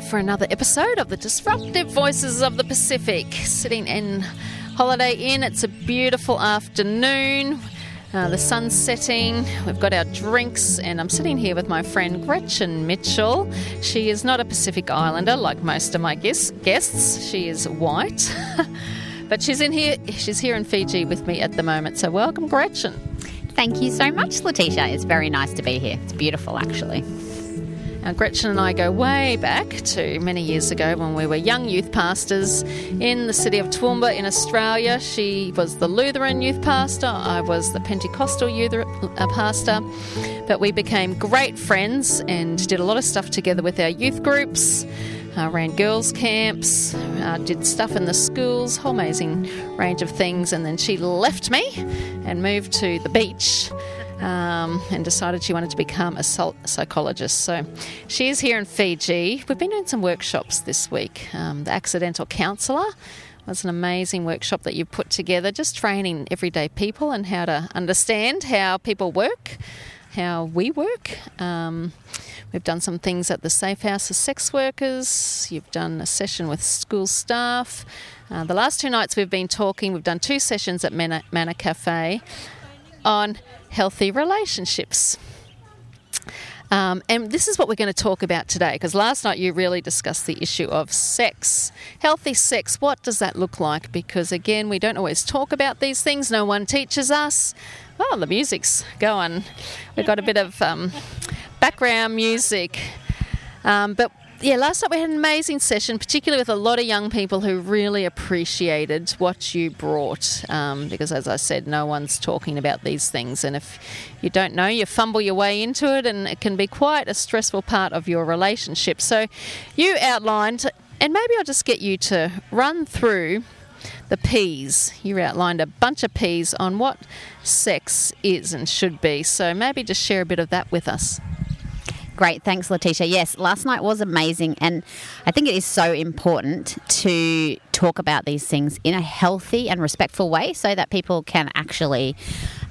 For another episode of the Disruptive Voices of the Pacific. Sitting in Holiday Inn, it's a beautiful afternoon. Uh, the sun's setting, we've got our drinks, and I'm sitting here with my friend Gretchen Mitchell. She is not a Pacific Islander like most of my guests. guests. She is white, but she's in here. She's here in Fiji with me at the moment. So welcome, Gretchen. Thank you so much, Letitia. It's very nice to be here. It's beautiful, actually. Now, Gretchen and I go way back to many years ago when we were young youth pastors in the city of Toowoomba in Australia. She was the Lutheran youth pastor, I was the Pentecostal youth uh, pastor. But we became great friends and did a lot of stuff together with our youth groups. Uh, ran girls' camps, uh, did stuff in the schools, whole amazing range of things. And then she left me and moved to the beach um, and decided she wanted to become a psychologist. So she is here in Fiji. We've been doing some workshops this week. Um, the Accidental Counsellor was an amazing workshop that you put together, just training everyday people and how to understand how people work, how we work. Um, we've done some things at the Safe House of Sex Workers. You've done a session with school staff. Uh, the last two nights we've been talking, we've done two sessions at Manor, Manor Cafe on healthy relationships. Um, and this is what we're going to talk about today because last night you really discussed the issue of sex. Healthy sex, what does that look like? Because again, we don't always talk about these things, no one teaches us. Oh, the music's going. We've got a bit of um, background music. Um, but yeah, last night we had an amazing session, particularly with a lot of young people who really appreciated what you brought. Um, because, as I said, no one's talking about these things. And if you don't know, you fumble your way into it, and it can be quite a stressful part of your relationship. So, you outlined, and maybe I'll just get you to run through the P's. You outlined a bunch of P's on what sex is and should be. So, maybe just share a bit of that with us. Great, thanks, Letitia. Yes, last night was amazing, and I think it is so important to talk about these things in a healthy and respectful way so that people can actually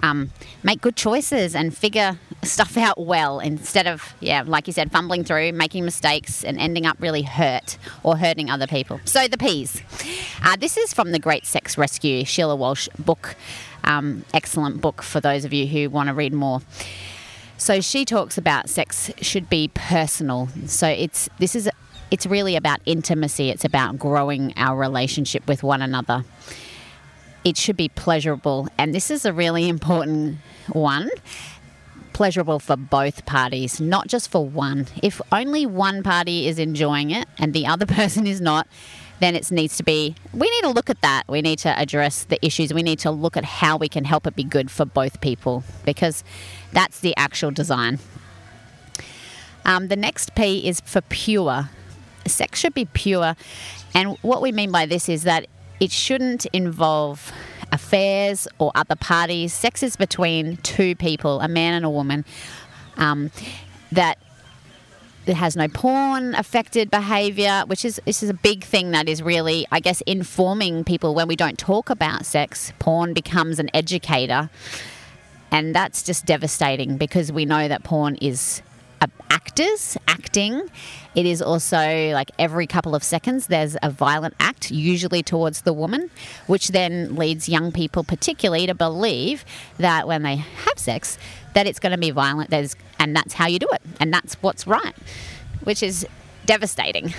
um, make good choices and figure stuff out well instead of, yeah, like you said, fumbling through, making mistakes, and ending up really hurt or hurting other people. So, the P's. Uh, this is from the Great Sex Rescue, Sheila Walsh book. Um, excellent book for those of you who want to read more. So she talks about sex should be personal. So it's this is it's really about intimacy. It's about growing our relationship with one another. It should be pleasurable, and this is a really important one. Pleasurable for both parties, not just for one. If only one party is enjoying it and the other person is not, then it needs to be, we need to look at that. We need to address the issues. We need to look at how we can help it be good for both people because that's the actual design. Um, the next P is for pure. Sex should be pure. And what we mean by this is that it shouldn't involve affairs or other parties. Sex is between two people, a man and a woman, um, that it has no porn affected behavior, which is this is a big thing that is really, I guess, informing people when we don't talk about sex. Porn becomes an educator and that's just devastating because we know that porn is actors acting. It is also like every couple of seconds there's a violent act, usually towards the woman, which then leads young people, particularly, to believe that when they have sex, that it's going to be violent. There's, and that's how you do it, and that's what's right, which is devastating.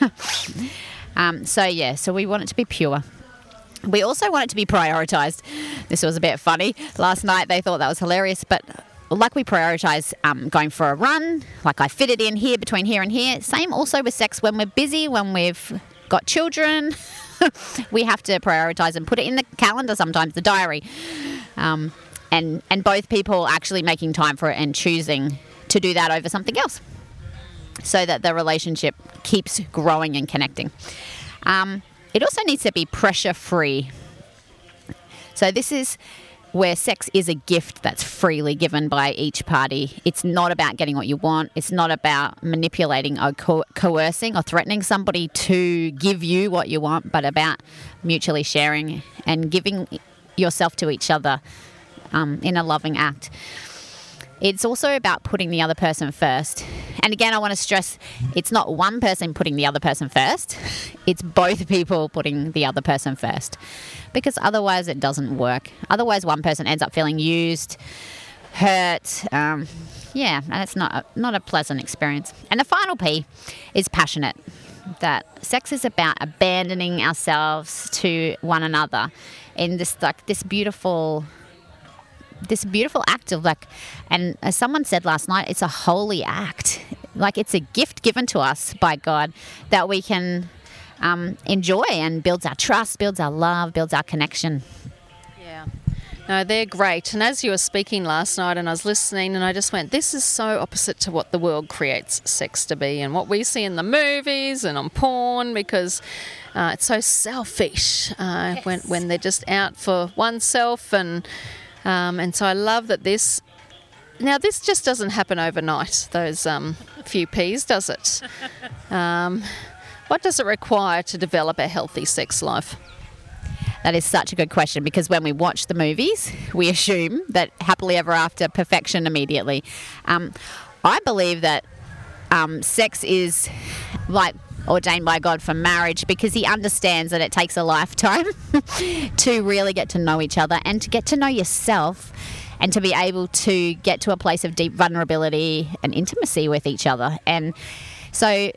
um, so yeah, so we want it to be pure. We also want it to be prioritised. This was a bit funny. Last night they thought that was hilarious, but like we prioritize um, going for a run, like I fit it in here between here and here. Same also with sex when we're busy, when we've got children. we have to prioritize and put it in the calendar sometimes, the diary. Um, and, and both people actually making time for it and choosing to do that over something else so that the relationship keeps growing and connecting. Um, it also needs to be pressure free. So, this is where sex is a gift that's freely given by each party. It's not about getting what you want, it's not about manipulating or co- coercing or threatening somebody to give you what you want, but about mutually sharing and giving yourself to each other um, in a loving act. It's also about putting the other person first. And again, I want to stress it's not one person putting the other person first, it's both people putting the other person first. Because otherwise, it doesn't work. Otherwise, one person ends up feeling used, hurt. Um, yeah, and it's not a, not a pleasant experience. And the final P is passionate. That sex is about abandoning ourselves to one another in this like this beautiful this beautiful act of like, and as someone said last night, it's a holy act. Like it's a gift given to us by God that we can um, enjoy and builds our trust, builds our love, builds our connection. Yeah. No, they're great. And as you were speaking last night, and I was listening, and I just went, this is so opposite to what the world creates sex to be and what we see in the movies and on porn because uh, it's so selfish uh, yes. when, when they're just out for oneself and um, and so I love that this. Now, this just doesn't happen overnight, those um, few P's, does it? Um, what does it require to develop a healthy sex life? That is such a good question because when we watch the movies, we assume that happily ever after, perfection immediately. Um, I believe that um, sex is like ordained by God for marriage because He understands that it takes a lifetime to really get to know each other and to get to know yourself and to be able to get to a place of deep vulnerability and intimacy with each other. And so,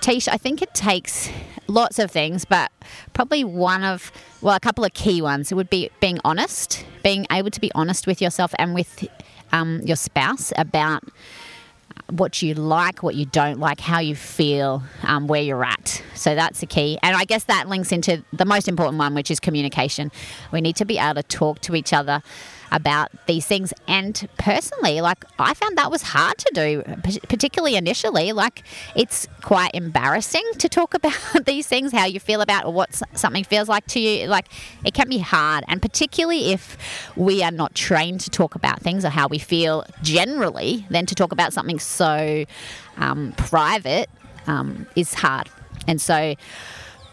Tish, I think it takes lots of things, but probably one of, well, a couple of key ones. Would be being honest, being able to be honest with yourself and with um, your spouse about what you like, what you don't like, how you feel, um, where you're at. So that's the key. And I guess that links into the most important one, which is communication. We need to be able to talk to each other about these things. And personally, like I found that was hard to do, particularly initially. Like it's quite embarrassing to talk about these things, how you feel about or what something feels like to you. Like it can be hard, and particularly if we are not trained to talk about things or how we feel generally, then to talk about something so um, private um, is hard. And so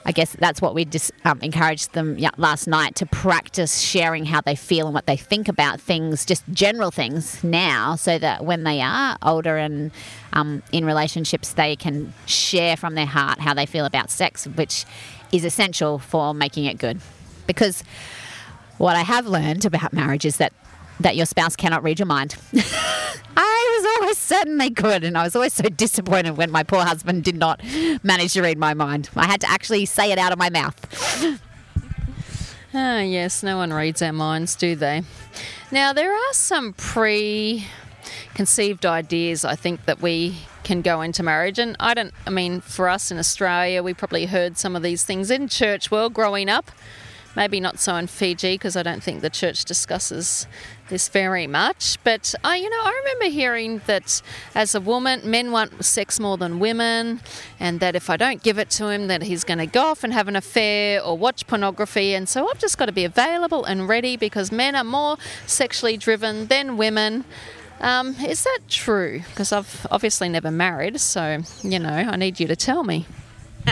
I guess that's what we just um, encouraged them last night to practice sharing how they feel and what they think about things, just general things now, so that when they are older and um, in relationships, they can share from their heart how they feel about sex, which is essential for making it good. Because what I have learned about marriage is that that your spouse cannot read your mind. I was always certain they could, and I was always so disappointed when my poor husband did not manage to read my mind. I had to actually say it out of my mouth. Ah, yes, no one reads our minds, do they? Now, there are some pre conceived ideas, I think, that we can go into marriage. And I don't, I mean, for us in Australia, we probably heard some of these things in church world growing up. Maybe not so in Fiji because I don't think the church discusses this very much. But I, you know, I remember hearing that as a woman, men want sex more than women, and that if I don't give it to him, that he's going to go off and have an affair or watch pornography. And so I've just got to be available and ready because men are more sexually driven than women. Um, is that true? Because I've obviously never married, so you know, I need you to tell me.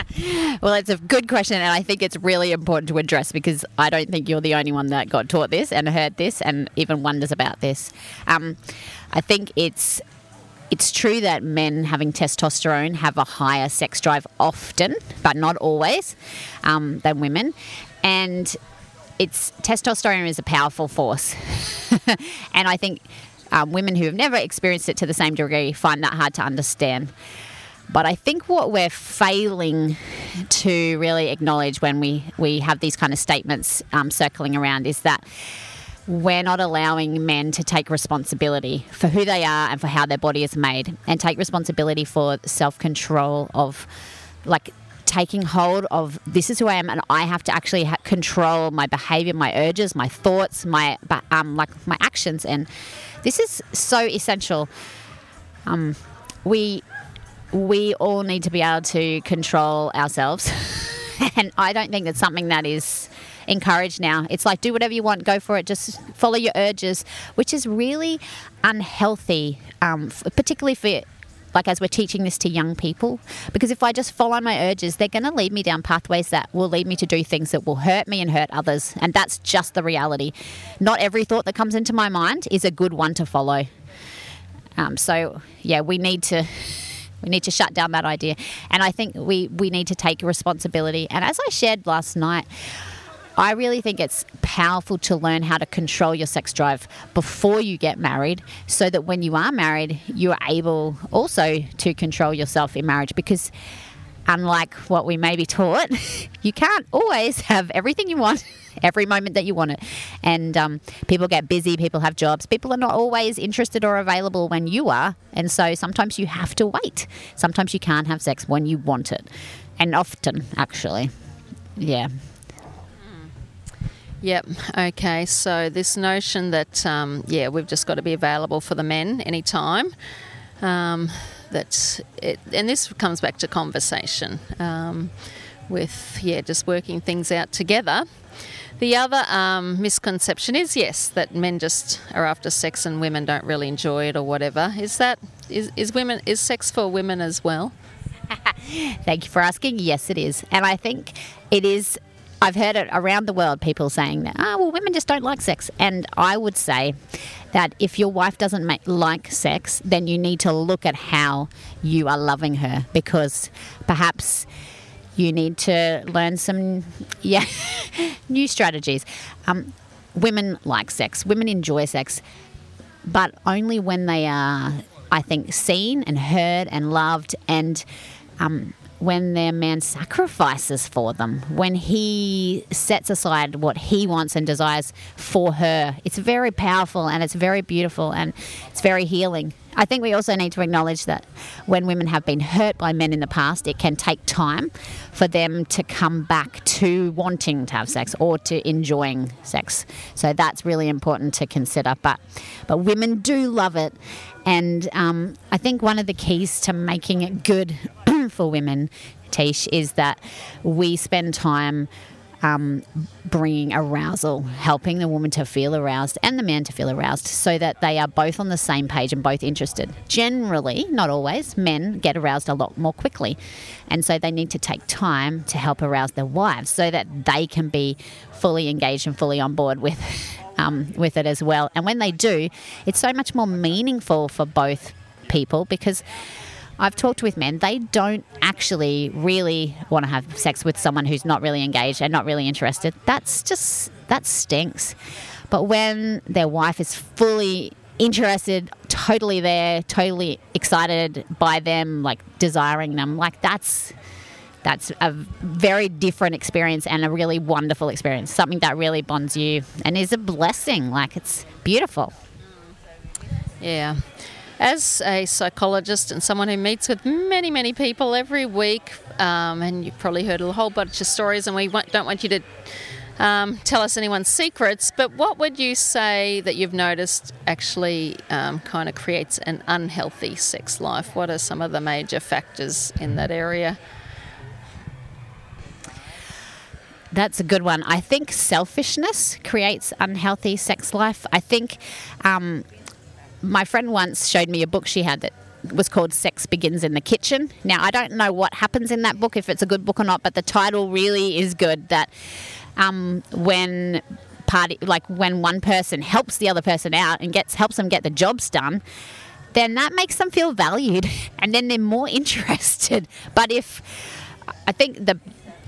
well, it's a good question, and I think it's really important to address because I don't think you're the only one that got taught this and heard this and even wonders about this. Um, I think it's it's true that men having testosterone have a higher sex drive often, but not always, um, than women, and it's testosterone is a powerful force, and I think um, women who have never experienced it to the same degree find that hard to understand. But I think what we're failing to really acknowledge when we, we have these kind of statements um, circling around is that we're not allowing men to take responsibility for who they are and for how their body is made and take responsibility for self control of like taking hold of this is who I am and I have to actually ha- control my behavior, my urges, my thoughts, my um, like my actions and this is so essential. Um, we we all need to be able to control ourselves. and I don't think that's something that is encouraged now. It's like do whatever you want, go for it, just follow your urges, which is really unhealthy, um, particularly for like as we're teaching this to young people because if i just follow my urges they're going to lead me down pathways that will lead me to do things that will hurt me and hurt others and that's just the reality not every thought that comes into my mind is a good one to follow Um, so yeah, we need to. We need to shut down that idea. And I think we, we need to take responsibility. And as I shared last night, I really think it's powerful to learn how to control your sex drive before you get married so that when you are married, you are able also to control yourself in marriage because unlike what we may be taught, you can't always have everything you want every moment that you want it. And um, people get busy, people have jobs, people are not always interested or available when you are. And so sometimes you have to wait. Sometimes you can't have sex when you want it. And often, actually. Yeah. Yep. Okay. So this notion that um, yeah, we've just got to be available for the men anytime. Um, that it, and this comes back to conversation um, with yeah, just working things out together. The other um, misconception is yes that men just are after sex and women don't really enjoy it or whatever. Is that is, is women is sex for women as well? Thank you for asking. Yes, it is, and I think it is. I've heard it around the world. People saying that, ah, oh, well, women just don't like sex, and I would say that if your wife doesn't make, like sex, then you need to look at how you are loving her because perhaps you need to learn some yeah new strategies. Um, women like sex. Women enjoy sex, but only when they are, I think, seen and heard and loved, and um, when their man sacrifices for them, when he sets aside what he wants and desires for her. It's very powerful and it's very beautiful and it's very healing. I think we also need to acknowledge that when women have been hurt by men in the past, it can take time for them to come back to wanting to have sex or to enjoying sex. So that's really important to consider. But but women do love it, and um, I think one of the keys to making it good for women, Tish, is that we spend time um, bringing arousal, helping the woman to feel aroused and the man to feel aroused so that they are both on the same page and both interested. Generally, not always, men get aroused a lot more quickly. And so they need to take time to help arouse their wives so that they can be fully engaged and fully on board with. Um, with it as well. And when they do, it's so much more meaningful for both people because I've talked with men, they don't actually really want to have sex with someone who's not really engaged and not really interested. That's just, that stinks. But when their wife is fully interested, totally there, totally excited by them, like desiring them, like that's that's a very different experience and a really wonderful experience. Something that really bonds you and is a blessing. Like it's beautiful. Yeah. As a psychologist and someone who meets with many, many people every week, um, and you've probably heard a whole bunch of stories, and we don't want you to um, tell us anyone's secrets, but what would you say that you've noticed actually um, kind of creates an unhealthy sex life? What are some of the major factors in that area? That's a good one. I think selfishness creates unhealthy sex life. I think um, my friend once showed me a book she had that was called Sex Begins in the Kitchen. Now, I don't know what happens in that book, if it's a good book or not, but the title really is good that um, when party like when one person helps the other person out and gets helps them get the jobs done then that makes them feel valued and then they're more interested but if i think the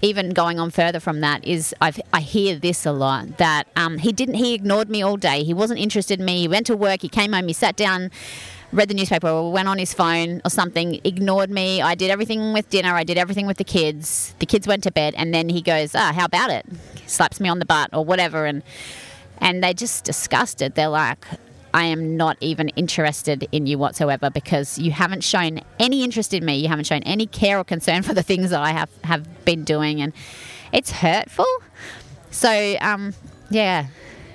even going on further from that is I've, i hear this a lot that um, he didn't he ignored me all day. He wasn't interested in me. He went to work. He came home. He sat down read the newspaper or went on his phone or something ignored me. I did everything with dinner. I did everything with the kids. The kids went to bed. And then he goes ah how about it? Slaps me on the butt or whatever. And and they just disgusted. They're like I am not even interested in you whatsoever because you haven't shown any interest in me. You haven't shown any care or concern for the things that I have, have been doing, and it's hurtful. So, um, yeah,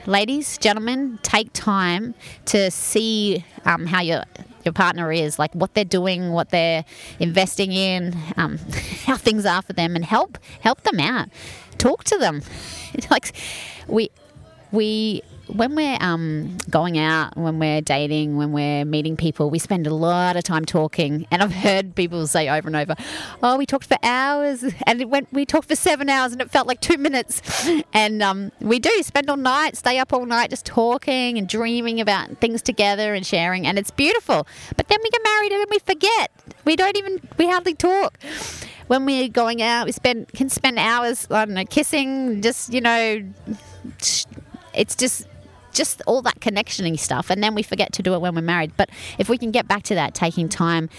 ladies, gentlemen, take time to see um, how your your partner is, like what they're doing, what they're investing in, um, how things are for them, and help help them out. Talk to them. like we we when we're um, going out, when we're dating, when we're meeting people, we spend a lot of time talking. And I've heard people say over and over, "Oh, we talked for hours, and it went. We talked for seven hours, and it felt like two minutes." And um, we do spend all night, stay up all night, just talking and dreaming about things together and sharing, and it's beautiful. But then we get married and then we forget. We don't even. We hardly talk when we're going out, we spend can spend hours, I don't know, kissing, just you know, it's just just all that connectioning stuff, and then we forget to do it when we're married. But if we can get back to that, taking time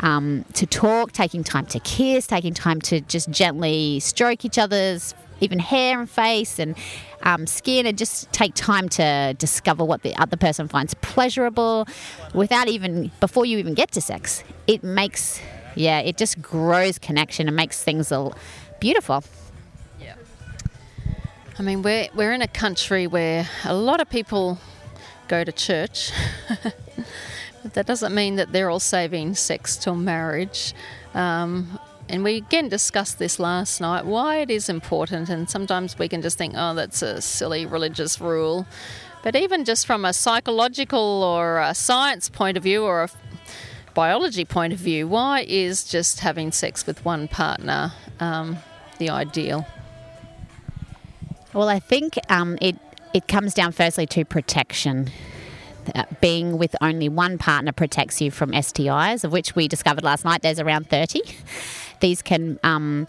um, to talk, taking time to kiss, taking time to just gently stroke each other's even hair and face and um, skin, and just take time to discover what the other person finds pleasurable, without even before you even get to sex, it makes yeah, it just grows connection and makes things beautiful. I mean, we're, we're in a country where a lot of people go to church, but that doesn't mean that they're all saving sex till marriage. Um, and we again discussed this last night why it is important, and sometimes we can just think, oh, that's a silly religious rule. But even just from a psychological or a science point of view, or a biology point of view, why is just having sex with one partner um, the ideal? Well, I think um, it it comes down firstly to protection. Uh, being with only one partner protects you from STIs, of which we discovered last night. There's around thirty. These can um,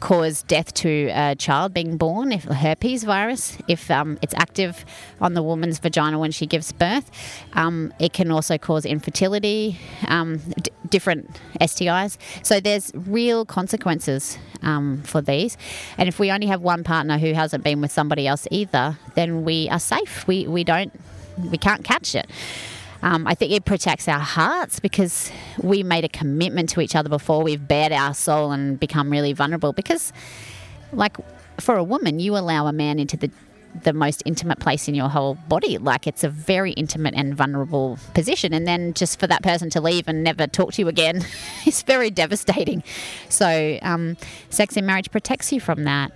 cause death to a child being born, if herpes virus, if um, it's active on the woman's vagina when she gives birth. Um, it can also cause infertility, um, d- different STIs. So there's real consequences um, for these. And if we only have one partner who hasn't been with somebody else either, then we are safe. We, we don't, we can't catch it. Um, I think it protects our hearts because we made a commitment to each other before we've bared our soul and become really vulnerable. Because, like, for a woman, you allow a man into the the most intimate place in your whole body. Like it's a very intimate and vulnerable position. And then just for that person to leave and never talk to you again is very devastating. So, um, sex in marriage protects you from that.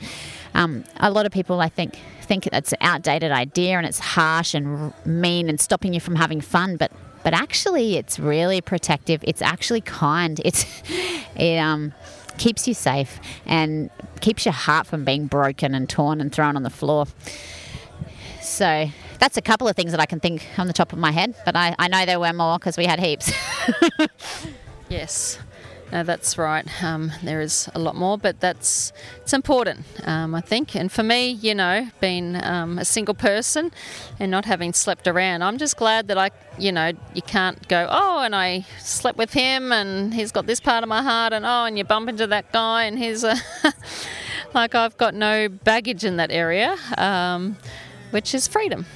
Um, a lot of people, I think, think it's an outdated idea and it's harsh and mean and stopping you from having fun, but but actually, it's really protective. It's actually kind. It's it um keeps you safe and keeps your heart from being broken and torn and thrown on the floor. So that's a couple of things that I can think on the top of my head, but I, I know there were more because we had heaps. yes. No, that's right. Um, there is a lot more, but that's it's important, um, I think. And for me, you know, being um, a single person and not having slept around, I'm just glad that I, you know, you can't go, oh, and I slept with him, and he's got this part of my heart, and oh, and you bump into that guy, and he's a like I've got no baggage in that area, um, which is freedom.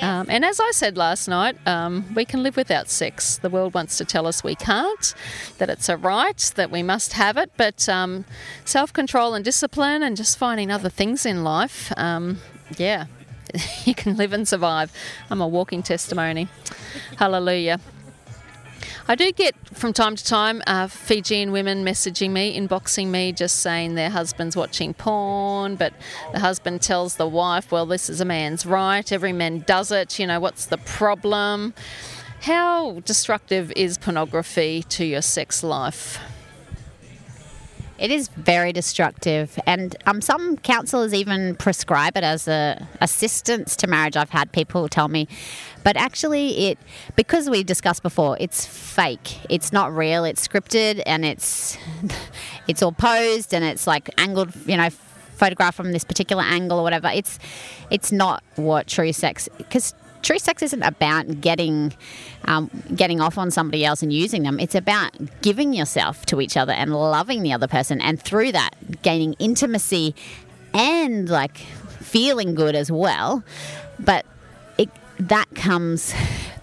Um, and as I said last night, um, we can live without sex. The world wants to tell us we can't, that it's a right, that we must have it. But um, self control and discipline and just finding other things in life, um, yeah, you can live and survive. I'm a walking testimony. Hallelujah. I do get from time to time uh, Fijian women messaging me, inboxing me, just saying their husband's watching porn, but the husband tells the wife, well, this is a man's right, every man does it, you know, what's the problem? How destructive is pornography to your sex life? It is very destructive, and um, some counsellors even prescribe it as a assistance to marriage. I've had people tell me, but actually, it because we discussed before, it's fake. It's not real. It's scripted, and it's it's all posed, and it's like angled. You know, photographed from this particular angle or whatever. It's it's not what true sex because true sex isn't about getting um, getting off on somebody else and using them. It's about giving yourself to each other and loving the other person, and through that, gaining intimacy and like feeling good as well. But it, that comes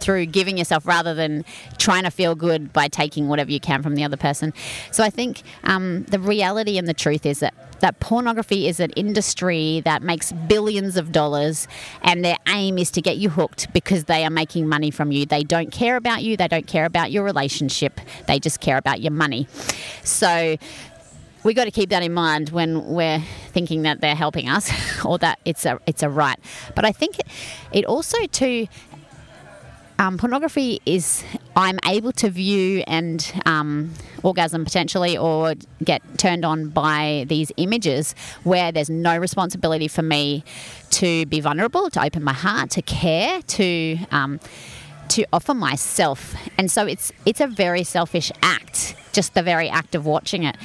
through giving yourself rather than trying to feel good by taking whatever you can from the other person. So I think um, the reality and the truth is that that pornography is an industry that makes billions of dollars and their aim is to get you hooked because they are making money from you. They don't care about you, they don't care about your relationship, they just care about your money. So we got to keep that in mind when we're thinking that they're helping us or that it's a it's a right. But I think it also too um, pornography is I'm able to view and um, orgasm potentially or get turned on by these images where there's no responsibility for me to be vulnerable, to open my heart, to care, to um, to offer myself. And so it's it's a very selfish act, just the very act of watching it.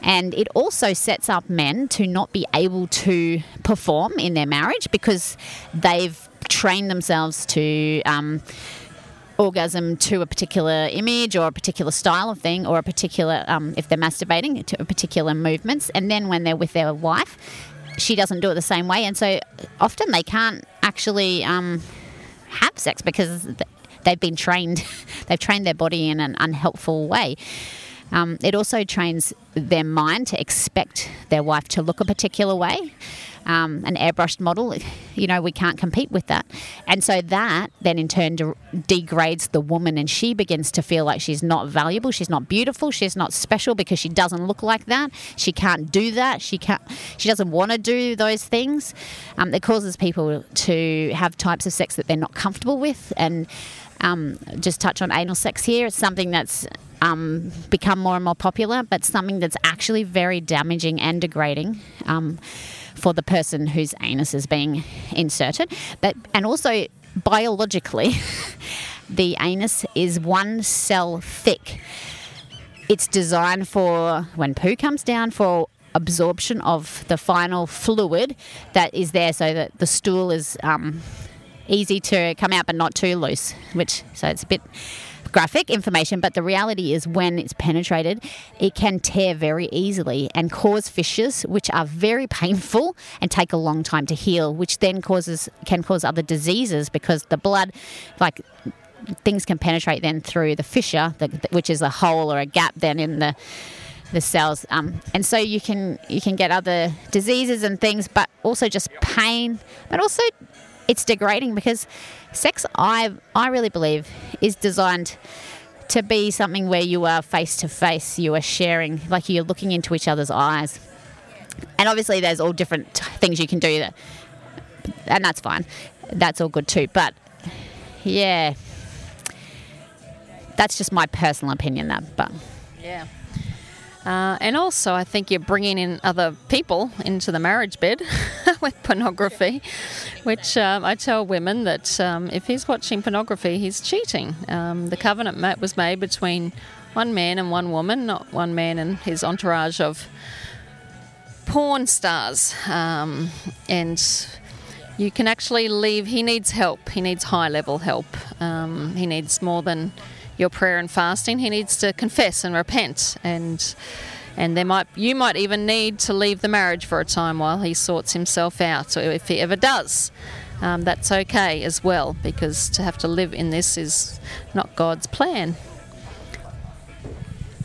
And it also sets up men to not be able to perform in their marriage because they've trained themselves to um, orgasm to a particular image or a particular style of thing or a particular, um, if they're masturbating, to a particular movements. And then when they're with their wife, she doesn't do it the same way. And so often they can't actually um, have sex because they've been trained, they've trained their body in an unhelpful way. Um, it also trains their mind to expect their wife to look a particular way um, an airbrushed model, you know, we can't compete with that. And so that then in turn de- degrades the woman and she begins to feel like she's not valuable, she's not beautiful, she's not special because she doesn't look like that. She can't do that. She can't she doesn't want to do those things. Um, it causes people to have types of sex that they're not comfortable with and um, just touch on anal sex here. It's something that's um, become more and more popular, but something that's actually very damaging and degrading. Um, for the person whose anus is being inserted. But and also biologically, the anus is one cell thick. It's designed for when poo comes down for absorption of the final fluid that is there so that the stool is um, easy to come out but not too loose which so it's a bit graphic information, but the reality is when it's penetrated, it can tear very easily and cause fissures, which are very painful and take a long time to heal, which then causes can cause other diseases because the blood, like things can penetrate then through the fissure, which is a hole or a gap then in the the cells, um, and so you can you can get other diseases and things, but also just pain, but also it's degrading because sex, I I really believe, is designed to be something where you are face to face, you are sharing, like you're looking into each other's eyes. And obviously, there's all different things you can do, that, and that's fine. That's all good too. But yeah, that's just my personal opinion. That, but yeah. Uh, and also, I think you're bringing in other people into the marriage bed with pornography, which um, I tell women that um, if he's watching pornography, he's cheating. Um, the covenant mat was made between one man and one woman, not one man and his entourage of porn stars. Um, and you can actually leave, he needs help, he needs high level help, um, he needs more than your prayer and fasting. He needs to confess and repent and and there might you might even need to leave the marriage for a time while he sorts himself out. So if he ever does, um, that's okay as well because to have to live in this is not God's plan.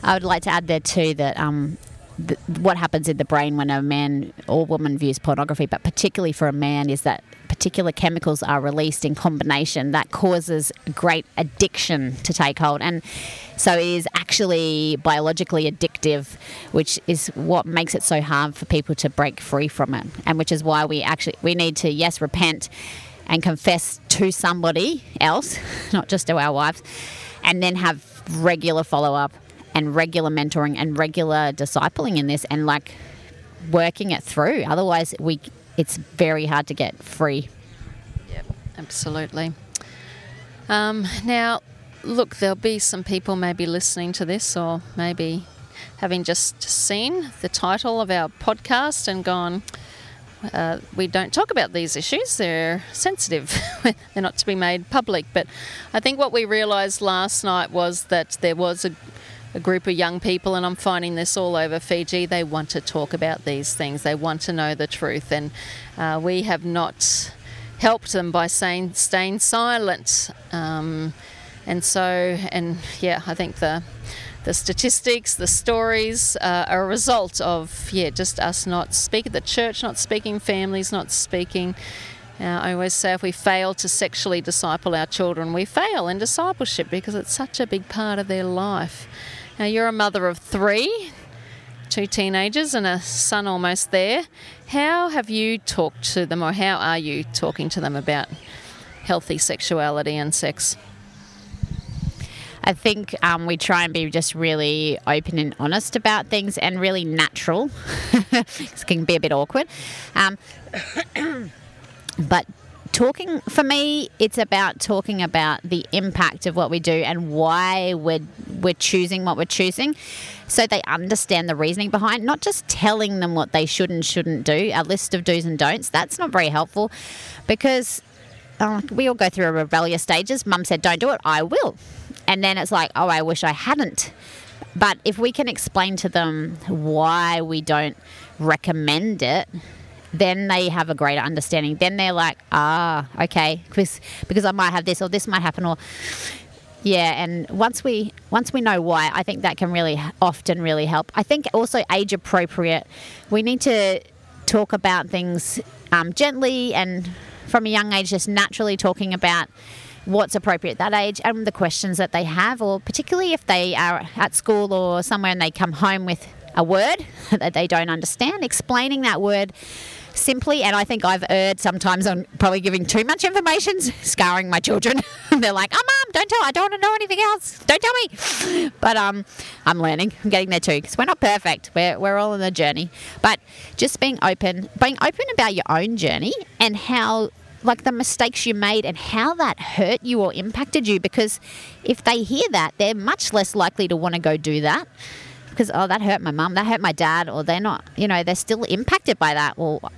I would like to add there too that um, what happens in the brain when a man or woman views pornography, but particularly for a man, is that particular chemicals are released in combination that causes great addiction to take hold. And so it is actually biologically addictive, which is what makes it so hard for people to break free from it. And which is why we actually we need to yes repent and confess to somebody else, not just to our wives, and then have regular follow up and regular mentoring and regular discipling in this and like working it through. Otherwise, we it's very hard to get free. Yep, absolutely. Um, now, look, there'll be some people maybe listening to this or maybe having just seen the title of our podcast and gone, uh, we don't talk about these issues. They're sensitive. They're not to be made public. But I think what we realised last night was that there was a a group of young people, and I'm finding this all over Fiji. They want to talk about these things, they want to know the truth, and uh, we have not helped them by saying staying silent. Um, and so, and yeah, I think the the statistics, the stories uh, are a result of yeah, just us not speaking, the church not speaking, families not speaking. Uh, I always say if we fail to sexually disciple our children, we fail in discipleship because it's such a big part of their life. Now, you're a mother of three. two teenagers and a son almost there. How have you talked to them, or how are you talking to them about healthy sexuality and sex? I think um, we try and be just really open and honest about things and really natural. it can be a bit awkward. Um, but talking for me it's about talking about the impact of what we do and why we're we're choosing what we're choosing. So they understand the reasoning behind not just telling them what they should and shouldn't do a list of do's and don'ts. That's not very helpful because uh, we all go through a rebellious stages. Mum said don't do it i will. And then it's like, oh, I wish I hadn't. But if we can explain to them why we don't recommend it, then they have a greater understanding. Then they're like, ah, okay, because because I might have this or this might happen or yeah, and once we once we know why, I think that can really often really help. I think also age appropriate. We need to talk about things um, gently and from a young age, just naturally talking about what's appropriate at that age and the questions that they have, or particularly if they are at school or somewhere and they come home with a word that they don't understand, explaining that word simply. And I think I've erred sometimes on probably giving too much information, scarring my children. They're like, "Oh, mom, don't tell. I don't want to know anything else. Don't tell me." But um, I'm learning. I'm getting there too because we're not perfect. We're we're all on the journey. But just being open, being open about your own journey and how like the mistakes you made and how that hurt you or impacted you because if they hear that they're much less likely to want to go do that because oh that hurt my mum that hurt my dad or they're not you know they're still impacted by that. Well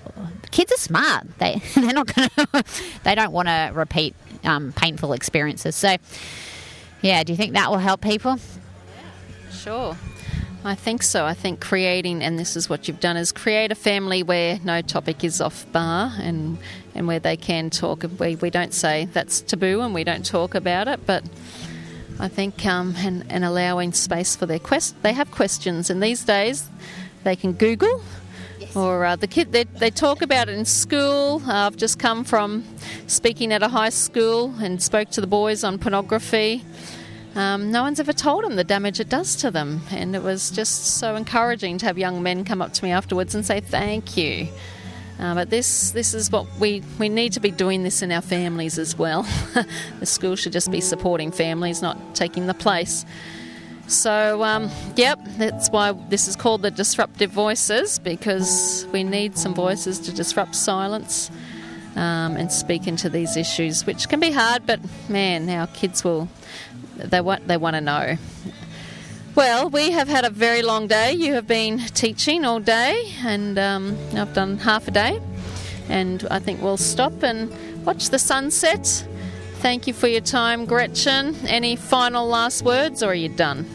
kids are smart. They they're not gonna they don't want to repeat um, painful experiences. So yeah do you think that will help people? Sure. I think so. I think creating, and this is what you've done, is create a family where no topic is off bar and, and where they can talk. We, we don't say that's taboo and we don't talk about it, but I think um, and, and allowing space for their quest. They have questions, and these days they can Google. Yes. Or uh, the kid, they, they talk about it in school. Uh, I've just come from speaking at a high school and spoke to the boys on pornography um, no one's ever told them the damage it does to them. And it was just so encouraging to have young men come up to me afterwards and say thank you. Uh, but this this is what we, we need to be doing this in our families as well. the school should just be supporting families, not taking the place. So, um, yep, that's why this is called the Disruptive Voices because we need some voices to disrupt silence um, and speak into these issues, which can be hard, but man, our kids will they want they want to know. Well, we have had a very long day. You have been teaching all day, and um, I've done half a day. And I think we'll stop and watch the sunset. Thank you for your time, Gretchen. Any final last words, or are you done?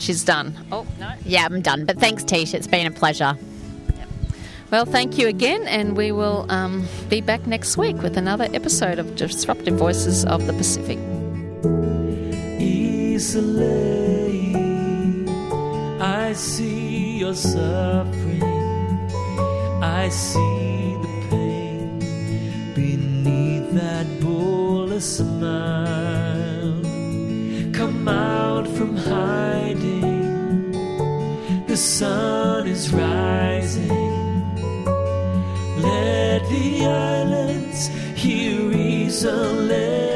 She's done. Oh, no. Yeah, I'm done. But thanks, Tish. It's been a pleasure. Well, thank you again, and we will um, be back next week with another episode of Disruptive Voices of the Pacific easily. I see your suffering, I see the pain beneath that bullish smile. Come out from hiding, the sun is rising. Let the islands hear easily.